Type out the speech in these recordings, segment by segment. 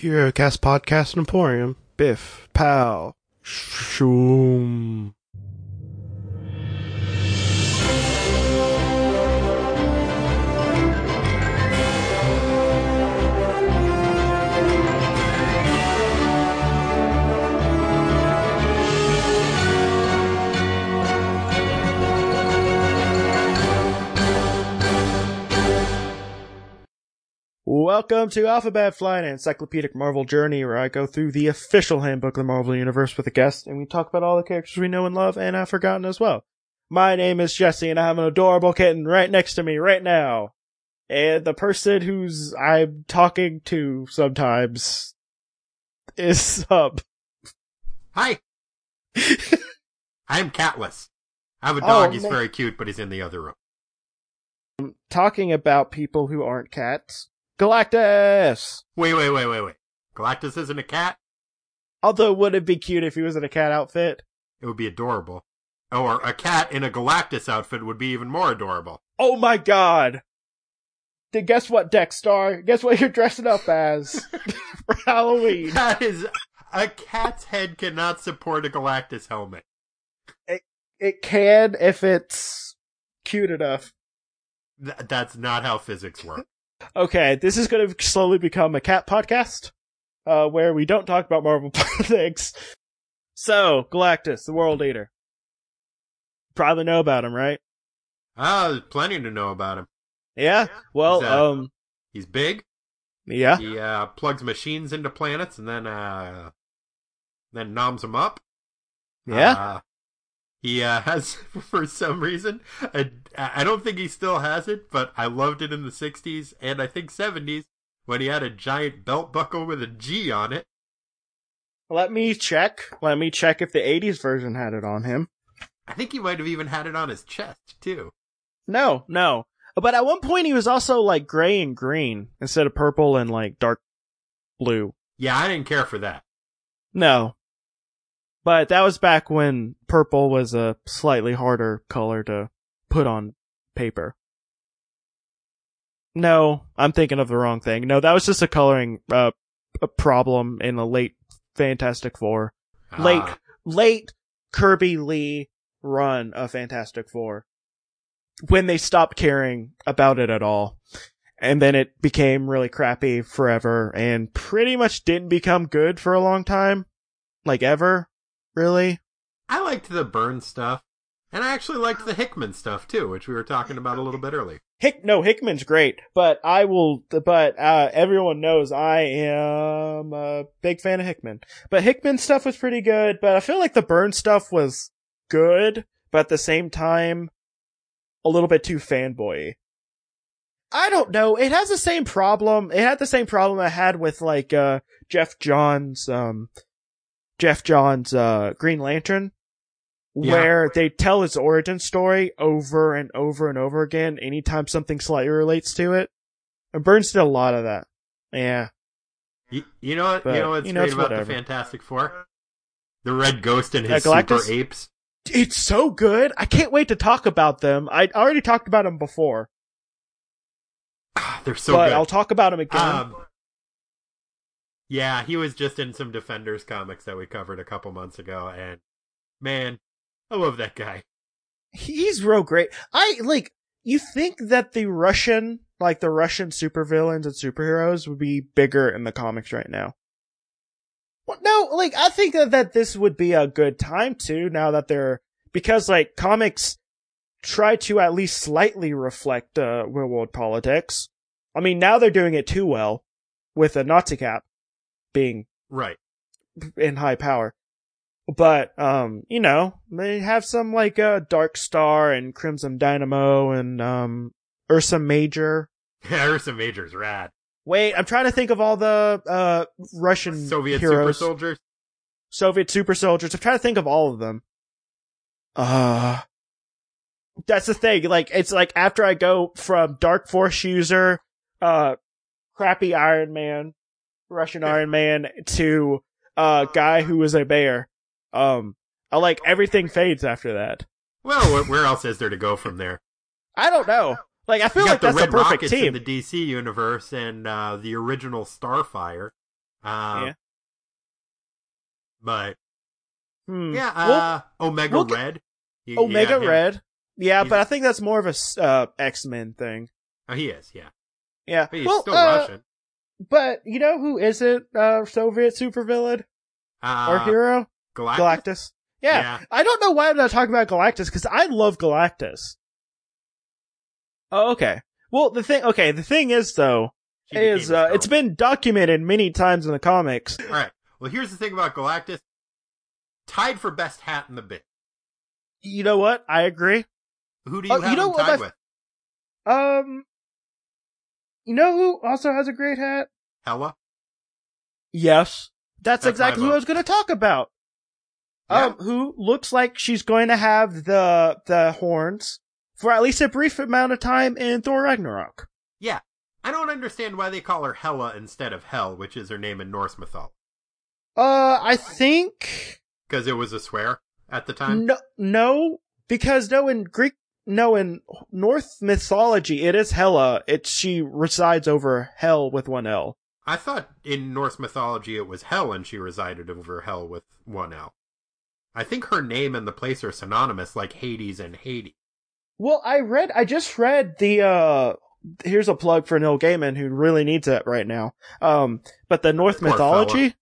Cast Podcast Emporium. Biff, pow, shoom. Welcome to Alphabet Flight, an encyclopedic Marvel journey where I go through the official handbook of the Marvel Universe with a guest and we talk about all the characters we know and love and have forgotten as well. My name is Jesse and I have an adorable kitten right next to me right now. And the person who's I'm talking to sometimes is Sub. Hi. I'm catless. I have a oh, dog. Oh, he's man. very cute, but he's in the other room. Talking about people who aren't cats. Galactus! Wait, wait, wait, wait, wait. Galactus isn't a cat? Although would it be cute if he was in a cat outfit? It would be adorable. Or a cat in a Galactus outfit would be even more adorable. Oh my god! Then guess what, Dexstar? Guess what you're dressing up as for Halloween? That is, a cat's head cannot support a Galactus helmet. It can if it's cute enough. Th- that's not how physics work. Okay, this is going to slowly become a cat podcast, uh, where we don't talk about Marvel things. So, Galactus, the World Eater. Probably know about him, right? Ah, there's plenty to know about him. Yeah. Well, Is that- um, He's big. yeah. He uh, plugs machines into planets and then uh, then noms them up. Yeah. He uh, has, for some reason, I, I don't think he still has it, but I loved it in the 60s and I think 70s when he had a giant belt buckle with a G on it. Let me check. Let me check if the 80s version had it on him. I think he might have even had it on his chest, too. No, no. But at one point he was also like gray and green instead of purple and like dark blue. Yeah, I didn't care for that. No. But that was back when purple was a slightly harder color to put on paper. No, I'm thinking of the wrong thing. No, that was just a coloring uh, a problem in the late Fantastic Four. Late Ah, late Kirby Lee run of Fantastic Four. When they stopped caring about it at all. And then it became really crappy forever and pretty much didn't become good for a long time. Like ever. Really. I liked the Byrne stuff. And I actually liked the Hickman stuff, too, which we were talking about a little bit earlier. Hick, no, Hickman's great, but I will, but, uh, everyone knows I am a big fan of Hickman. But Hickman's stuff was pretty good, but I feel like the Byrne stuff was good, but at the same time, a little bit too fanboy. I don't know. It has the same problem. It had the same problem I had with like, uh, Geoff Johns, um, Geoff Johns, uh, Green Lantern. Yeah. Where they tell his origin story over and over and over again anytime something slightly relates to it. And Burns did a lot of that. Yeah. You, you know what? But, you know what's you know, great about whatever. the Fantastic Four? The Red Ghost and his super apes. It's so good. I can't wait to talk about them. I already talked about them before, Ah, They're so but good. I'll talk about them again. Um, yeah, he was just in some Defenders comics that we covered a couple months ago, and man, I love that guy. He's real great. I like you think that the Russian, like the Russian supervillains and superheroes would be bigger in the comics right now. Well, no, like I think that, this would be a good time to now that they're because like comics try to at least slightly reflect uh real world politics. I mean, now they're doing it too well with a Nazi cap being Right. in high power. But um, you know, they have some like uh Dark Star and Crimson Dynamo and um Ursa Major. Yeah, Ursa Major's rad. Wait, I'm trying to think of all the uh Russian Soviet heroes, super soldiers. Soviet super soldiers. I'm trying to think of all of them. Uh that's the thing. Like it's like after I go from Dark Force user, uh crappy Iron Man, Russian Iron Man to uh guy who was a bear. Um I like everything fades after that. Well, where, where else is there to go from there? I don't know. Like I feel like the that's a Red perfect Rockets team. in the DC universe and uh, the original Starfire. Um, Yeah. But Hmm. yeah, Well, uh, Omega we'll get- Red. Y- Omega yeah. Red. Yeah, He's- but I think that's more of a uh, X Men thing. Oh, he is. Yeah, Yeah. but he's well, still uh, Russian. But you know who isn't uh, Soviet supervillain Uh, or hero? Galactus. Galactus. Yeah. Yeah. I don't know why I'm not talking about Galactus because I love Galactus. Oh, okay. Well, the thing, okay, the thing is though, She is uh, it's been documented many times in the comics. All right. Well, here's the thing about Galactus. Tied for best hat in the bit. You know what? I agree. Who do you Oh, you have know him what tied my- with? Um, you know who also has a great hat? Hella. Yes, that's, That's exactly who. I was going to talk about. Yeah. Um, who looks like she's going to have the the horns for at least a brief amount of time in Thor Ragnarok. Yeah. I don't understand why they call her Hela instead of Hel, which is her name in Norse mythology. Uh, I think Because it was a swear at the time. no, no, because no in Greek, no in Norse mythology, it is Hela. It she resides over Hell with one L. I thought in Norse mythology it was hell and she resided over hell with one L. I think her name and the place are synonymous, like Hades and Hades. Well, I read, I just read the, uh, here's a plug for Neil Gaiman who really needs it right now. Um, but the North Poor mythology,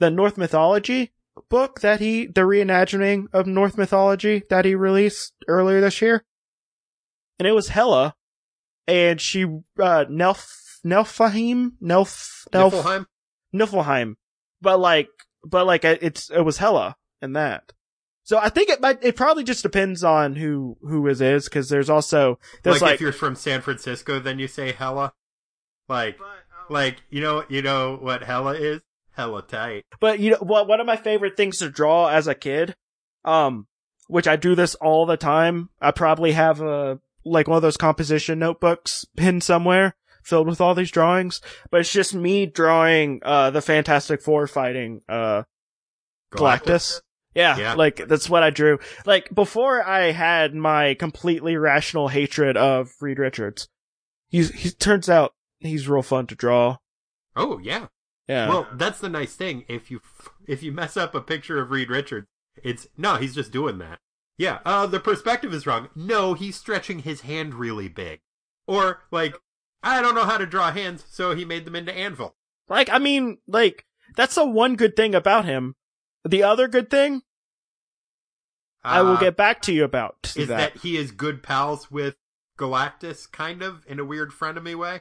the Norse mythology book that he, the reimagining of Norse mythology that he released earlier this year. And it was Hella, and she, uh, Nelf, Nelfahim, Nelf, Nelf, Niflheim? Niflheim. But like, but like, it's, it was Hella in that. So I think it might, it probably just depends on who, who it is, cause there's also, there's like, like, if you're from San Francisco, then you say Hella. Like, like you know, you know what Hella is? Hella tight. but you know, what, one of my favorite things to draw as a kid, um, which I do this all the time. I probably have a, like one of those composition notebooks pinned somewhere filled with all these drawings, but it's just me drawing, uh, the Fantastic Four fighting, uh, Galactus. Yeah, Yeah. like that's what I drew. Like before I had my completely rational hatred of Reed Richards. He's he turns out he's real fun to draw. Oh yeah. Yeah. Well, that's the nice thing. If you if you mess up a picture of Reed Richards, it's no, he's just doing that. Yeah. Uh, the perspective is wrong. No, he's stretching his hand really big, or like I don't know how to draw hands, so he made them into anvil. like I mean, like that's the one good thing about him. The other good thing I will Uh, get back to you about is that. that he is good pals with Galactus, kind of in a weird frenemy way.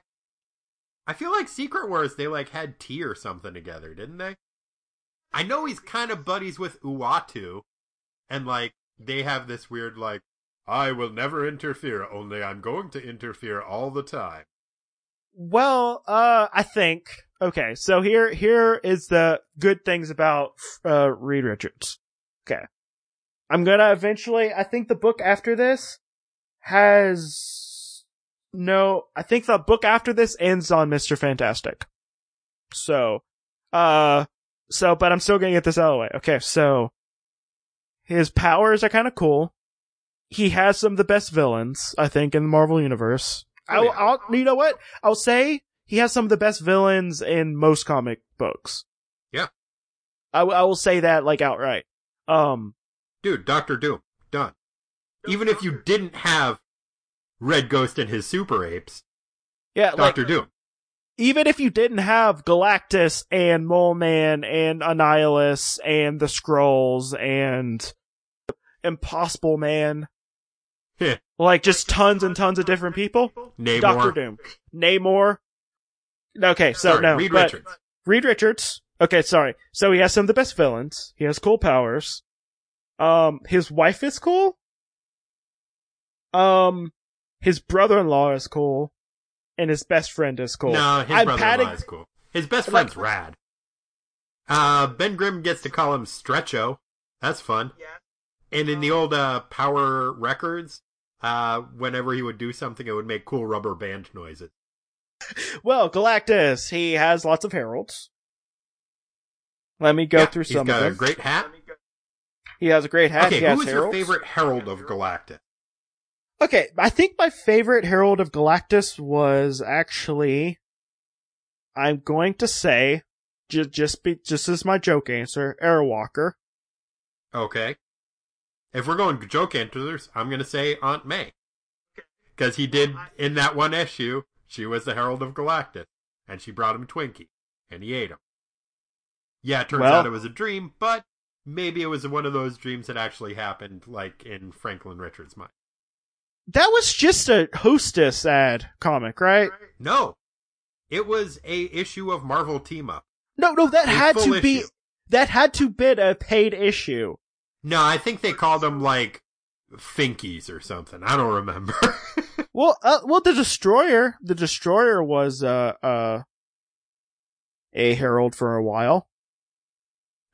I feel like Secret Wars they like had tea or something together, didn't they? I know he's kind of buddies with Uatu, and like they have this weird like, I will never interfere, only I'm going to interfere all the time. Well, uh, I think okay. So here, here is the good things about uh Reed Richards. Okay, I'm gonna eventually. I think the book after this has no. I think the book after this ends on Mister Fantastic. So, uh, so but I'm still gonna get this out of the way. Okay, so his powers are kind of cool. He has some of the best villains, I think, in the Marvel universe. Oh, I'll. I'll, you know what? I'll say he has some of the best villains in most comic books. Yeah. I, w- I will say that like outright. Um, Dude, Doctor Doom, done. Even if you didn't have Red Ghost and his super apes, yeah, like Doctor Doom. Even if you didn't have Galactus and Mole Man and Annihilus and the Skrulls and Impossible Man, like just tons and tons of different people, Namor. Doctor Doom, Namor. Okay, so Sorry, no, Reed Richards. Reed Richards. Okay, sorry. So he has some of the best villains. He has cool powers. Um, his wife is cool. Um, his brother-in-law is cool, and his best friend is cool. No, his I'm brother-in-law patting- is cool. His best Like- friend's rad. Uh, Ben Grimm gets to call him Stretcho. That's fun. Yeah. And in the old uh, Power Records, uh, whenever he would do something, it would make cool rubber band noises. Well, Galactus, he has lots of heralds. Let me go Yeah, through he's some got of a great hat. He has a great hat. Okay, he has who is your favorite herald of Galactus? Okay, I think my favorite Herald of Galactus was actually, I'm going to say, just just be just as my joke answer, Airwalker. Okay. If we're going joke answers, I'm going to say Aunt May. Because he did, in that one issue, she was the Herald of Galactus. And she brought him Twinkie. And he ate him. Yeah, it turns Well- out it was a dream, but maybe it was one of those dreams that actually happened, like in Franklin Richards' mind. That was just a hostess ad comic, right? No. It was a issue of Marvel Team Up. No, no, that A had to be that had to be a paid issue. No, I think they called them like Finkies or something. I don't remember. Well, uh, well, the destroyer, the destroyer was uh uh a herald for a while.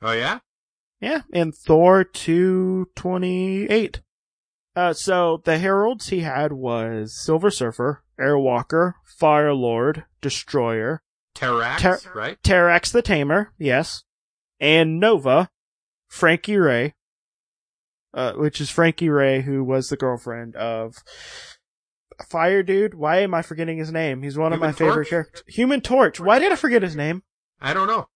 oh yeah? Yeah, and Thor two twenty eight. Uh, so the heralds he had was Silver Surfer, Airwalker, Fire Lord, Destroyer, Terrax, Ter- right? Terrax the Tamer, yes, and Nova, Frankie Ray, uh, which is Frankie Ray, who was the girlfriend of Fire Dude. Why am I forgetting his name? He's one of Human my favorite characters. Human Torch. Why did I forget his name? I don't know.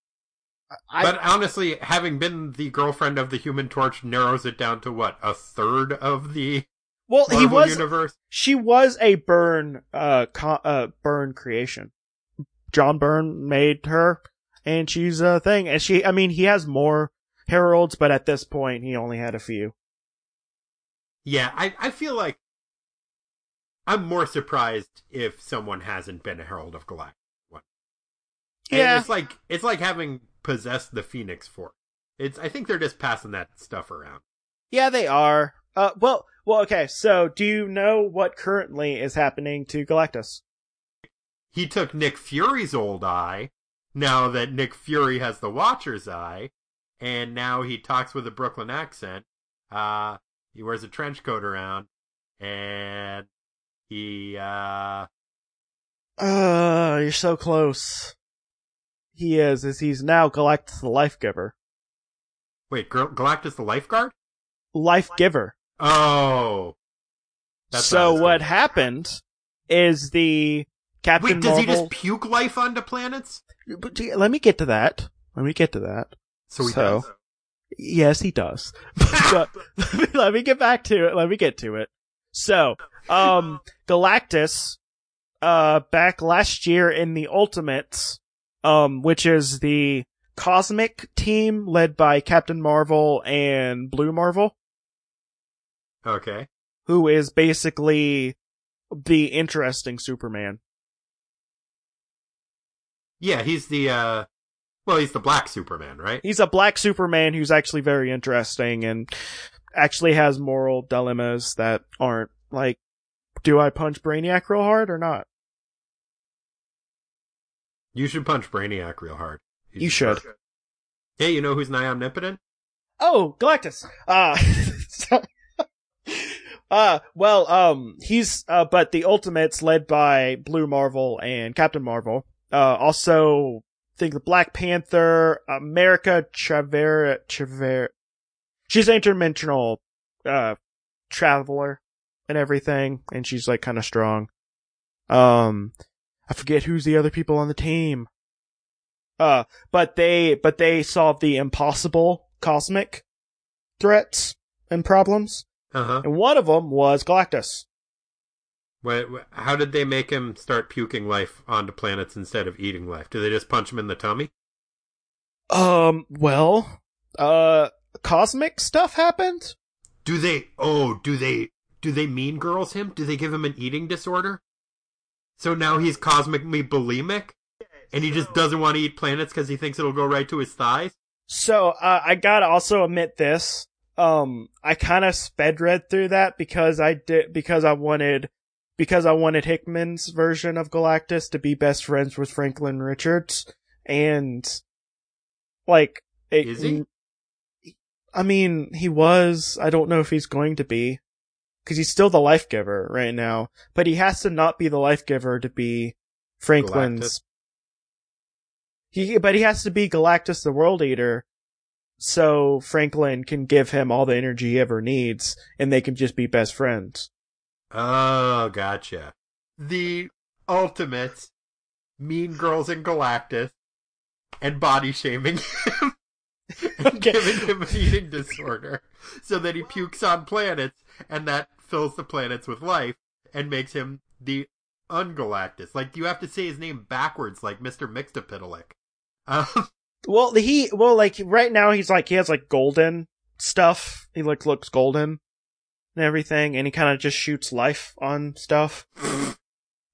I, but honestly, having been the girlfriend of the Human Torch narrows it down to what a third of the well, Marvel he was. universe. She was a Byrne, uh, co- uh, Byrne creation. John Byrne made her, and she's a thing. And she, I mean, he has more heralds, but at this point, he only had a few. Yeah, I I feel like I'm more surprised if someone hasn't been a Herald of Galactus. One. And Yeah. it's like it's like having possessed the Phoenix Force. It's I think they're just passing that stuff around. Yeah, they are. Uh, well, well, okay. So, do you know what currently is happening to Galactus? He took Nick Fury's old eye. Now that Nick Fury has the Watcher's eye, and now he talks with a Brooklyn accent. Uh, he wears a trench coat around, and he uh Uh, you're so close. He is, as he's now Galactus the Life Giver. wait, Gal- Galactus the lifeguard? Life Giver. Oh, That's so what happened is the Captain wait, does he just puke life onto planets? But let me get to that. Let me get to that. So he So- does. Yes, he does. but let me get back to it. Let me get to it. So, um, Galactus, uh, back last year in the Ultimates, um, which is the cosmic team led by Captain Marvel and Blue Marvel, Okay. who is basically the interesting Superman. Yeah, he's the uh well, he's the black Superman, right? He's a black Superman who's actually very interesting and actually has moral dilemmas that aren't like, do I punch Brainiac real hard or not? You should punch Brainiac real hard. He's You should. Hey, you know who's nigh omnipotent? Oh, Galactus. Uh, uh, well, um, he's, uh, but the Ultimates led by Blue Marvel and Captain Marvel. Uh, also, think the Black Panther, America Chavera, Chavera. She's an interdimensional, uh, traveler and everything, and she's like kind of strong. Um, I forget who's the other people on the team. Uh, but they, but they solved the impossible cosmic threats and problems. Uh-huh. And one of them was Galactus. Wait, how did they make him start puking life onto planets instead of eating life? Do they just punch him in the tummy? Um, well, uh, cosmic stuff happened? Do they Oh, do they do they mean girls him? Do they give him an eating disorder? So now he's cosmically bulimic? And he just doesn't want to eat planets because he thinks it'll go right to his thighs? So, uh, I gotta also admit this. Um, I kinda sped read through that because I did, because I wanted, because I wanted Hickman's version of Galactus to be best friends with Franklin Richards. And, like, it, Is he? I mean, he was. I don't know if he's going to be. Cause he's still the life giver right now. But he has to not be the life giver to be Franklin's. He, but he has to be Galactus the World Eater. So Franklin can give him all the energy he ever needs and they can just be best friends. Oh, gotcha. The ultimate Mean Girls in Galactus, and body shaming him Okay. giving him an eating disorder so that he pukes on planets and that fills the planets with life and makes him the Ungalactus. Like you have to say his name backwards like Mr. Mxyzptlk. Um, Well, he well like right now he's like he has like golden stuff. He like looks golden and everything, and he kind of just shoots life on stuff.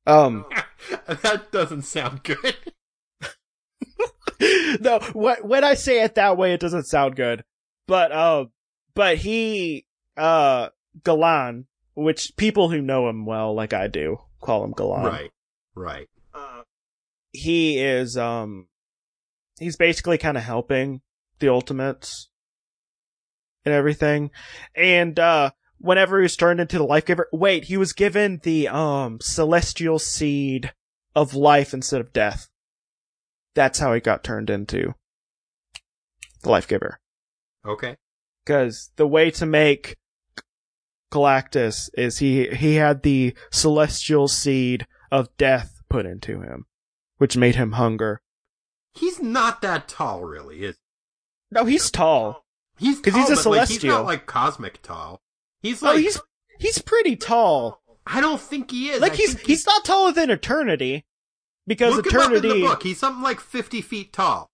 Um, that doesn't sound good. no, what when I say it that way, it doesn't sound good. But uh, but he uh Galan, which people who know him well, like I do, call him Galan. Right. Right. He is um, he's basically kind of helping the Ultimates and everything, and uh. Whenever he was turned into the life giver, wait, he was given the um celestial seed of life instead of death. That's how he got turned into the life giver. Okay. Because the way to make Galactus is he he had the celestial seed of death put into him, which made him hunger. He's not that tall, really, is No, he's tall. He's 'Cause tall, he's a but, like, he's not like cosmic tall. He's Oh, like he's he's pretty tall. I don't think he is. Like I he's he's not taller than Eternity, because Look him up in the book. He's something like fifty feet tall.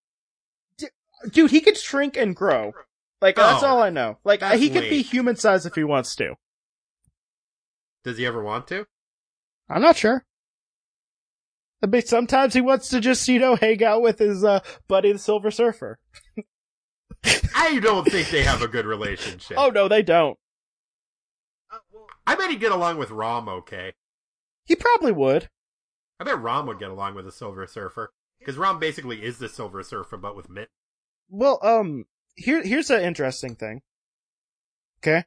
dude, he could shrink and grow. Like that's Oh, all I know. Like he could be human size if he wants to. Does he ever want to? I'm not sure. I mean, sometimes he wants to just, you know, hang out with his uh, buddy, the Silver Surfer. I don't think they have a good relationship. Oh no, they don't. I bet he'd get along with Rom okay. He probably would. I bet Rom would get along with the Silver Surfer. Because Rom basically is the Silver Surfer, but with mitt. Well, um, here here's an interesting thing. Okay.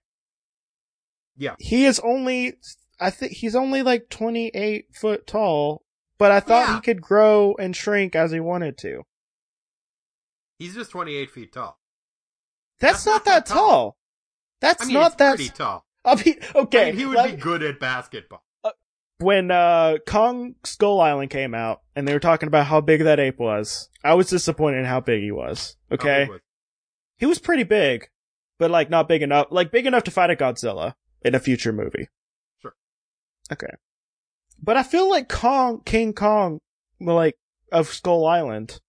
Yeah. He is only, I think he's only like 28 foot tall, but I thought Yeah. he could grow and shrink as he wanted to. He's just 28 feet tall. That's, That's not, not that that tall. tall. That's I mean, not that. pretty tall. I mean, okay. I mean, he would let- be good at basketball. when uh Kong Skull Island came out and they were talking about how big that ape was, I was disappointed in how big he was. Okay. was- He was pretty big, but like not big enough, like big enough to fight a Godzilla in a future movie. Sure. Okay. But I feel like Kong, King Kong, like of Skull Island,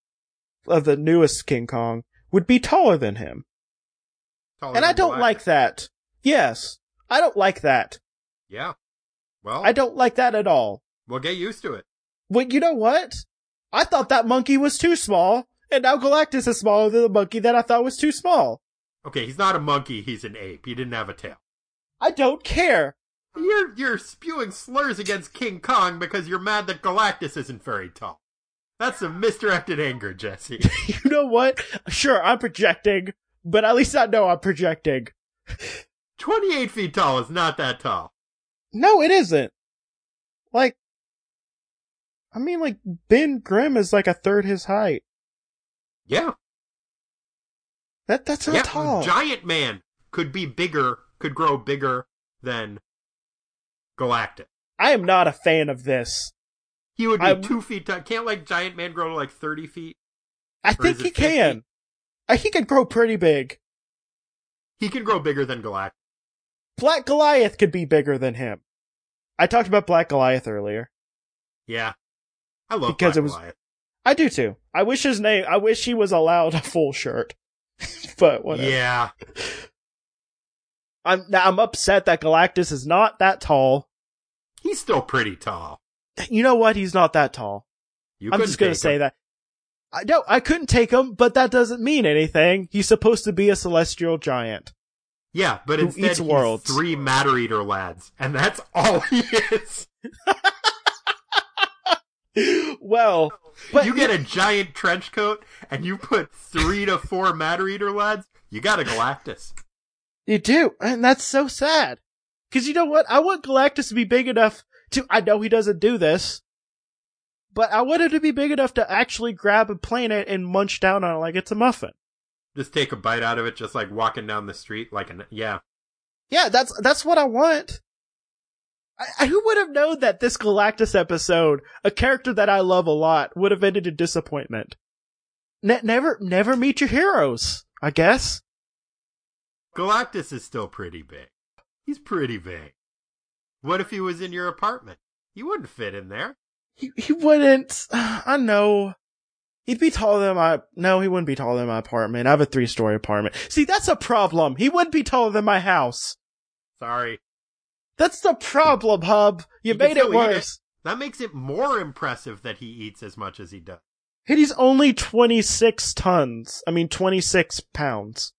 of the newest King Kong, would be taller than him. taller And I don't Galactus. like that. Yes. I don't like that. Yeah. Well, I don't like that at all. we'll get used to it. Well, you know what? I thought that monkey was too small, and now Galactus is smaller than the monkey that I thought was too small. Okay, he's not a monkey, he's an ape. He didn't have a tail. I don't care. You're you're spewing slurs against King Kong because you're mad that Galactus isn't very tall. That's some misdirected anger, Jesse. You know what? Sure, I'm projecting, but at least I know I'm projecting. 28 feet tall is not that tall. No, it isn't. Like, I mean, like, Ben Grimm is like a third his height. Yeah. That, that's not yeah. tall. Giant Man could be bigger, could grow bigger than Galactus. I am not a fan of this. He would be I'm- two feet tall. Can't like Giant Man grow to like 30 feet? I Or think he it 50? can. I he could grow pretty big. He can grow bigger than Galactus. Black Goliath could be bigger than him. I talked about Black Goliath earlier. Yeah. I love Because Black it was- Goliath. I do too. I wish his name, I wish he was allowed a full shirt. but whatever. Yeah. I'm, I'm upset that Galactus is not that tall. He's still pretty tall. You know what? He's not that tall. You I'm just gonna say him. that. I no, I couldn't take him, but that doesn't mean anything. He's supposed to be a celestial giant. Yeah, but instead eats he's worlds. three matter eater lads, and that's all he is. well, but you get a giant trench coat, and you put three to four matter eater lads. You got a Galactus. You do, and that's so sad. Cause you know what? I want Galactus to be big enough to, I know he doesn't do this, but I want him to be big enough to actually grab a planet and munch down on it like it's a muffin. Just take a bite out of it, just like walking down the street, like an yeah. Yeah, that's, that's what I want. I, I, who would have known that this Galactus episode, a character that I love a lot, would have ended in disappointment? ne- never, never meet your heroes. I guess. Galactus is still pretty big. He's pretty big. What if he was in your apartment? He wouldn't fit in there. He he wouldn't. I know. He'd be taller than my. No, he wouldn't be taller than my apartment. I have a three story apartment. See, that's a problem. He wouldn't be taller than my house. Sorry. That's the problem, Hub. You He made it eat it. worse. That makes it more impressive that he eats as much as he does. And he's only 26 tons. I mean, 26 pounds.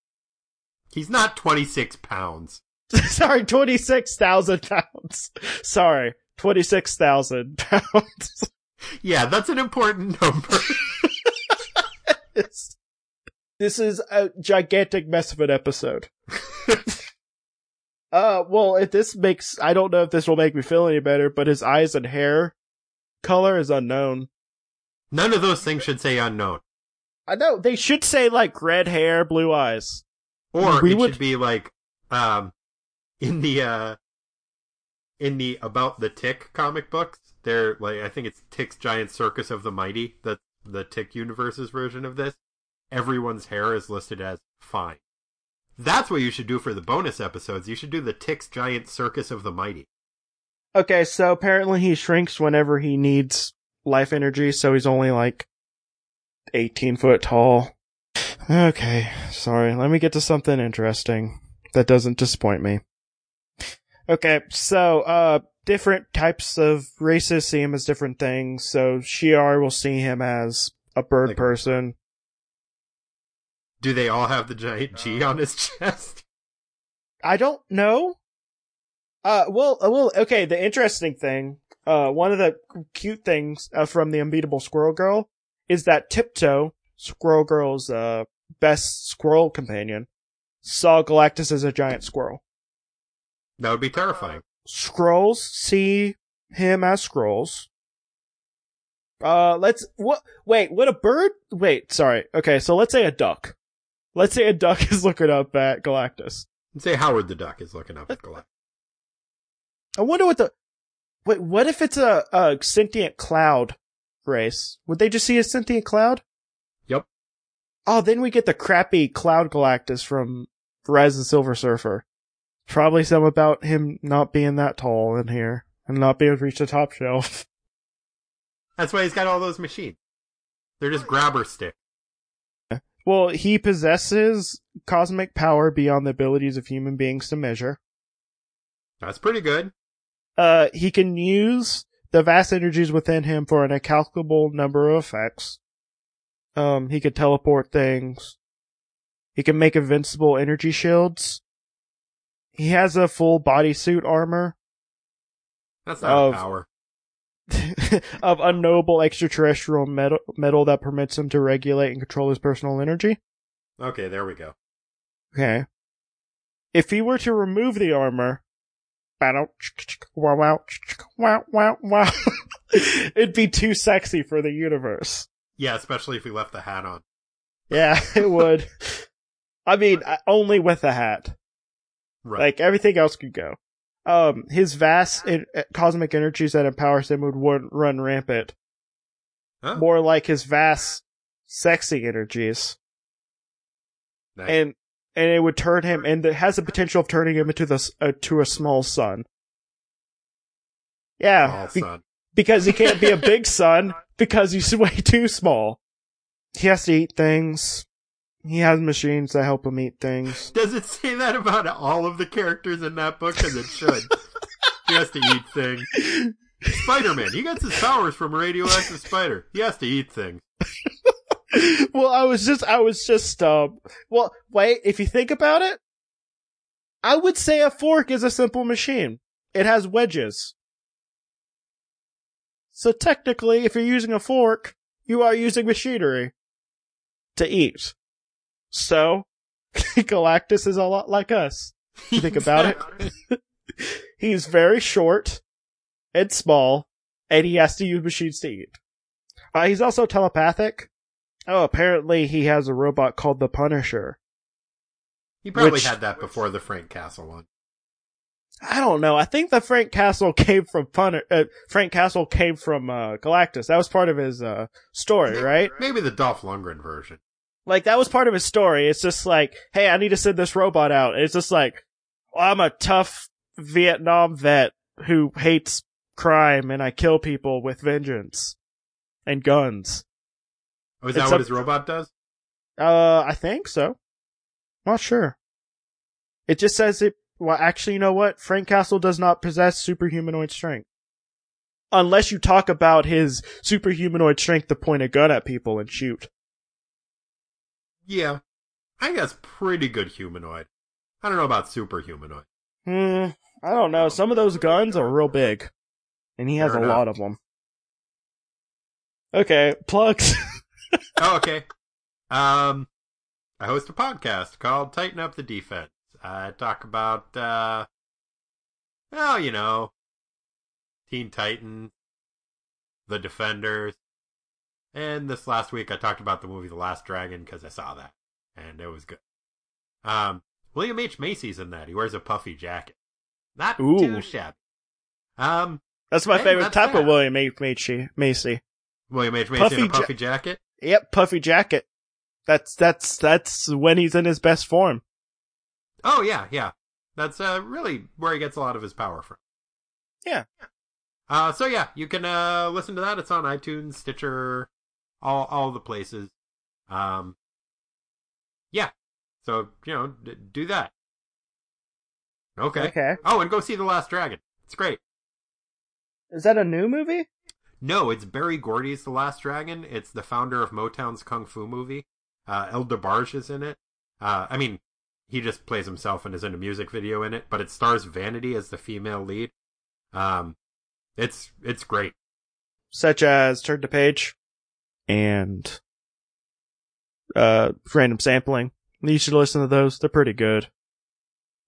He's not 26 pounds. Sorry, 26,000 pounds. Sorry, 26,000 pounds. Yeah, that's an important number. This is a gigantic mess of an episode. Uh, well, if this makes, I don't know if this will make me feel any better, but his eyes and hair color is unknown. None of those things should say unknown. I know, they should say like red hair, blue eyes. Or We it would- should be like, um, in the, uh, in the About the Tick comic books, they're like, I think it's Tick's Giant Circus of the Mighty, the, the Tick Universe's version of this. Everyone's hair is listed as fine. That's what you should do for the bonus episodes. You should do the Tick's Giant Circus of the Mighty. Okay, so apparently he shrinks whenever he needs life energy, so he's only like 18 foot tall. Okay, sorry, let me get to something interesting that doesn't disappoint me. Okay, so, uh, different types of races see him as different things, so Shi'ar will see him as a bird Like- person. Do they all have the giant G on his chest? I don't know. Uh, well, uh, well, okay. The interesting thing, uh, one of the cute things uh, from the Unbeatable Squirrel Girl is that Tiptoe, Squirrel Girl's uh best squirrel companion, saw Galactus as a giant squirrel. That would be terrifying. Skrulls see him as Skrulls. Uh, let's what? Wait, what a bird? Wait, sorry. Okay, so let's say a duck. Let's say a duck is looking up at Galactus. Let's say Howard the Duck is looking up at Galactus. I wonder what the wait. What if it's a, a sentient cloud race? Would they just see a sentient cloud? Oh, then we get the crappy cloud Galactus from Rise of the Silver Surfer. Probably some about him not being that tall in here and not being able to reach the top shelf. That's why he's got all those machines. They're just grabber stick. Well, he possesses cosmic power beyond the abilities of human beings to measure. That's pretty good. Uh, he can use the vast energies within him for an incalculable number of effects. Um, he could teleport things. He can make invincible energy shields. He has a full bodysuit armor That's not Of- a power. of unknowable extraterrestrial metal, metal that permits him to regulate and control his personal energy. Okay, there we go. Okay. If he were to remove the armor, wow, wow, wow, wow, wow, it'd be too sexy for the universe. Yeah, especially if we left the hat on. Yeah, it would. I mean, only with the hat. Right. Like everything else could go. Um, his vast en- cosmic energies that empowers him would run, run rampant. Huh? More like his vast, sexy energies, Nice. and and it would turn him, and it has the potential of turning him into the uh, to a small sun. Yeah, be- son. Because he can't be a big son because he's way too small. He has to eat things. He has machines that help him eat things. Does it say that about all of the characters in that book? Because it should. he has to eat things. Spider-Man, he gets his powers from a radioactive spider. He has to eat things. well, I was just, I was just, um, well, wait, if you think about it, I would say a fork is a simple machine. It has wedges. So technically, if you're using a fork, you are using machinery to eat. So, Galactus is a lot like us. Think about it. He's very short and small, and he has to use machines to eat. Uh, he's also telepathic. Oh, apparently he has a robot called the Punisher. He probably Which- had that before the Frank Castle one. I don't know. I think that Frank Castle came from Pun- uh, Frank Castle came from uh, Galactus. That was part of his uh, story, right? Maybe the Dolph Lundgren version. Like that was part of his story. It's just like, hey, I need to send this robot out. It's just like, well, I'm a tough Vietnam vet who hates crime and I kill people with vengeance and guns. Oh, is that It's what a- his robot does? Uh, I think so. Not sure. It just says it. Well, actually, you know what? Frank Castle does not possess superhumanoid strength. Unless you talk about his superhumanoid strength to point a gun at people and shoot. Yeah. I guess pretty good humanoid. I don't know about superhumanoid. Hmm. I don't know. Some of those guns are real big. And he has Fair a enough. lot of them. Okay, plugs. oh, okay. Um, I host a podcast called Tighten Up the Defense. I talk about, uh, well, you know, Teen Titans, The Defenders, and this last week I talked about the movie The Last Dragon because I saw that, and it was good. Um, William H. Macy's in that. He wears a puffy jacket. Not Ooh. too shabby. Um, That's my Hey, favorite that's type of. William H. Macy. Macy. William H. Macy in Puffy ja- puffy jacket. Yep, puffy jacket. That's, that's, that's when he's in his best form. Oh yeah, yeah. That's uh really where he gets a lot of his power from. Yeah. Uh so yeah, you can uh listen to that. It's on iTunes, Stitcher, all all the places. Um Yeah. So, you know, d- do that. Okay. Okay. Oh, and go see The Last Dragon. It's great. Is that a new movie? No, it's Berry Gordy's The Last Dragon. It's the founder of Motown's Kung Fu movie. Uh, El DeBarge is in it. Uh, I mean, he just plays himself and is in a music video in it, but it stars Vanity as the female lead. Um, it's, it's great. Such as Turn to Page and uh random sampling. You should listen to those. They're pretty good.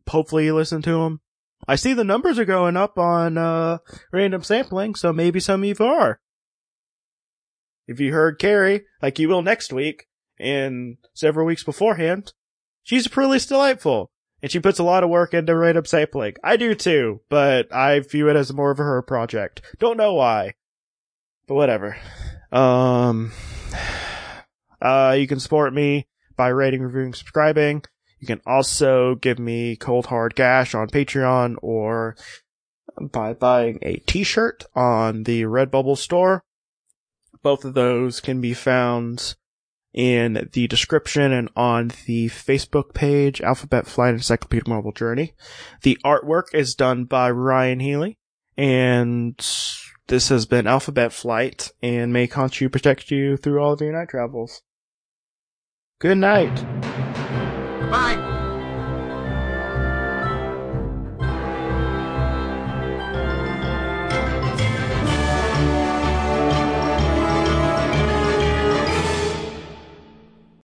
Hopefully you listen to them. I see the numbers are going up on uh random sampling, so maybe some of you are. If you heard Carrie, like you will next week, and several weeks beforehand, she's pretty delightful. And she puts a lot of work into random sampling. I do too, but I view it as more of her project. Don't know why. But whatever. Um, uh, you can support me by rating, reviewing, subscribing. You can also give me cold hard cash on Patreon or by buying a t-shirt on the Redbubble store. Both of those can be found in the description and on the Facebook page, Alphabet Flight Encyclopedia Marvel Journey. The artwork is done by Ryan Healy, and this has been Alphabet Flight, and may Khonshu protect you through all of your night travels. Good night. Bye!